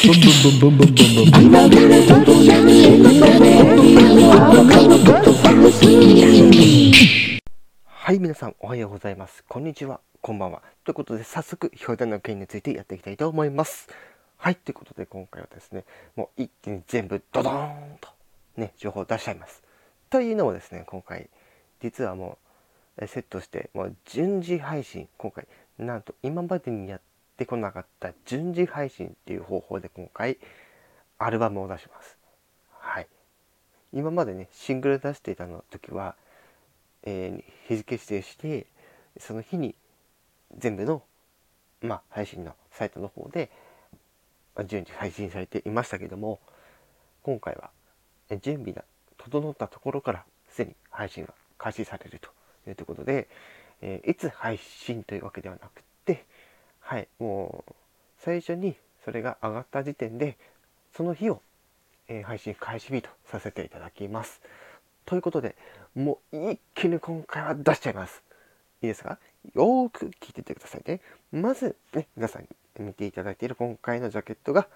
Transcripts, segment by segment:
はい、皆さんおはようございます。こんにちは、こんばんは。ということで、早速、表題の件についてやっていきたいと思います。はい、ということで、今回はですね、もう一気に全部ドドーンと、ね、情報を出しちゃいます。というのもですね、今回、実はもう、セットして、もう順次配信、今回、なんと今までにやってこなかった順次配信っていう方法で今回、アルバムを出します。はい。今までね、シングル出していたの時は、えー日付指定してその日に全部の、まあ、配信のサイトの方で順次配信されていましたけども今回は準備が整ったところからすでに配信が開始されるというころで、えーいつ配信というわけではなくてはいもう最初にそれが上がった時点でその日を、えー配信開始日とさせていただきます。ということでもう一気に今回は出しちゃいます。いいですか？よーく聞いててくださいね。まず、ね、皆さんに見ていただいている今回のジャケットが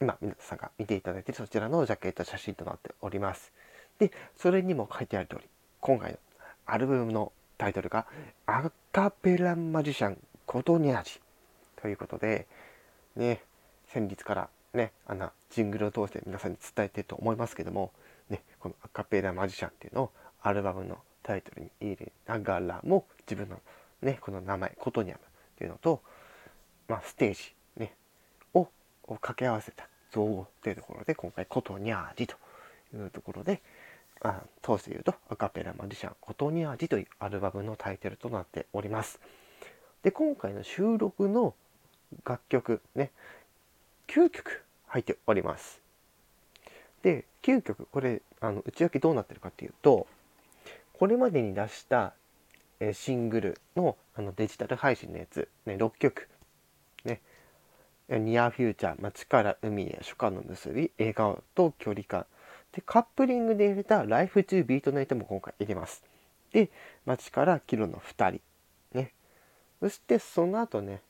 今皆さんが見ていただいているそちらのジャケット写真となっております。で、それにも書いてある通り今回のアルバムのタイトルがアカペラマジシャンことにゃじということでね先日からねあんなジングルを通して皆さんに伝えてると思いますけどもねこのアカペラマジシャンっていうのをアルバムのタイトルに入れながらも自分のねこの名前コトニャムっていうのとまあステージねをを掛け合わせた造語っていうところで今回コトニャージというところであ通して言うとアカペラマジシャンコトニャージというアルバムのタイトルとなっております。で今回の収録の楽曲ね。9曲入っております。で9曲これあの内訳どうなってるかっていうとこれまでに出したシングルのあのデジタル配信のやつ、ね、6曲ね「ニアフューチャー街から海へ初夏の結び笑顔と距離感」でカップリングで入れた「Life to Beat Night」も今回入れます。で「街からキロの2人」ね。そしてその後ね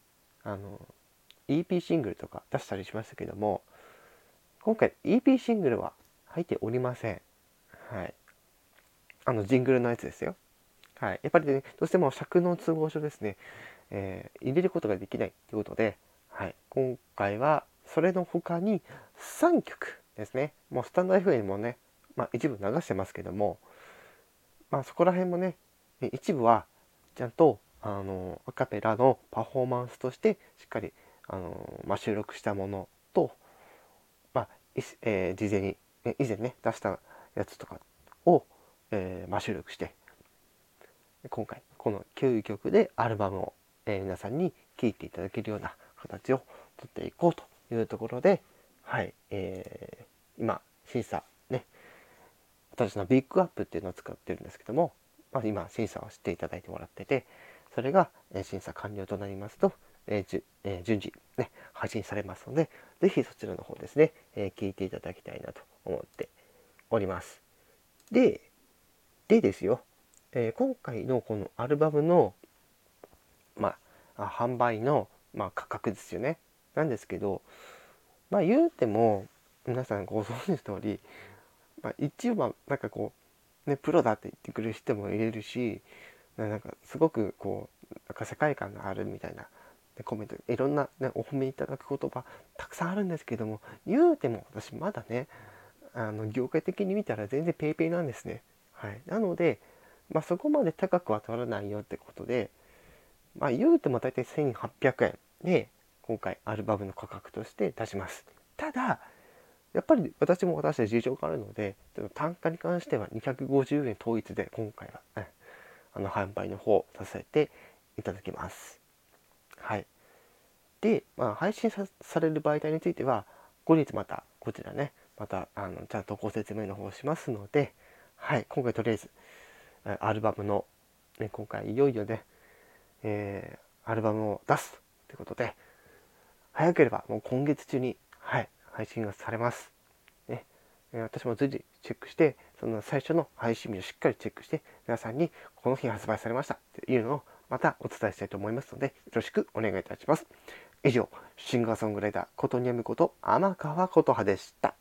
あの EP シングルとか出したりしましたけども今回 EP シングルは入っておりません。はい。あのジングルのやつですよ。はい。やっぱりねどうしても尺の都合上ですね、えー入れることができないということで、はい、今回はそれの他に3曲ですね。もうスタンド FM もね、まあ、一部流してますけどもまあそこら辺もね一部はちゃんとあのアカペラのパフォーマンスとしてしっかりあの、まあ、収録したものと、まあえー事前に、ね、以前ね出したやつとかを、えーまあ、収録して今回この9曲でアルバムを、えー皆さんに聴いていただけるような形をとっていこうというところで、はいえー今審査ね私のビッグアップっていうのを使ってるんですけども、まあ、今審査をしていただいてもらっててそれが、え審査完了となりますと、えじえ順次、ね、配信されますのでぜひそちらの方ですね、え聞いていただきたいなと思っております。ででですよ、え今回のこのアルバムの、まあ、販売の、まあ、価格ですよねなんですけどまあ言うても皆さんご存知の通り、まあ、一番なんかこうねプロだって言ってくれる人もいれるしなんかすごくこうなんか世界観があるみたいな、コメントいろんな、ね、お褒めいただく言葉たくさんあるんですけども言うても私まだねあの業界的に見たら全然ペイペイなんですね。はい、なので、まあ、そこまで高くは取らないよってことで、まあ、言うても大体1800円で今回アルバムの価格として出します。ただやっぱり私も私は事情があるのでちょっと単価に関しては250円統一で今回は、ね、あの販売の方させていただきます。はい。で、まあ、配信される媒体については後日またこちらねまたあのちゃんとご説明の方しますので、はい、今回とりあえずアルバムの、ね、今回いよいよね、えーアルバムを出すということで早ければもう今月中に、はい、配信がされます。ね私も随時チェックしてその最初の配信日をしっかりチェックして皆さんにこの日発売されましたっていうのをまたお伝えしたいと思いますのでよろしくお願いいたします。以上シンガーソングライターことにやむこと天川琴葉でした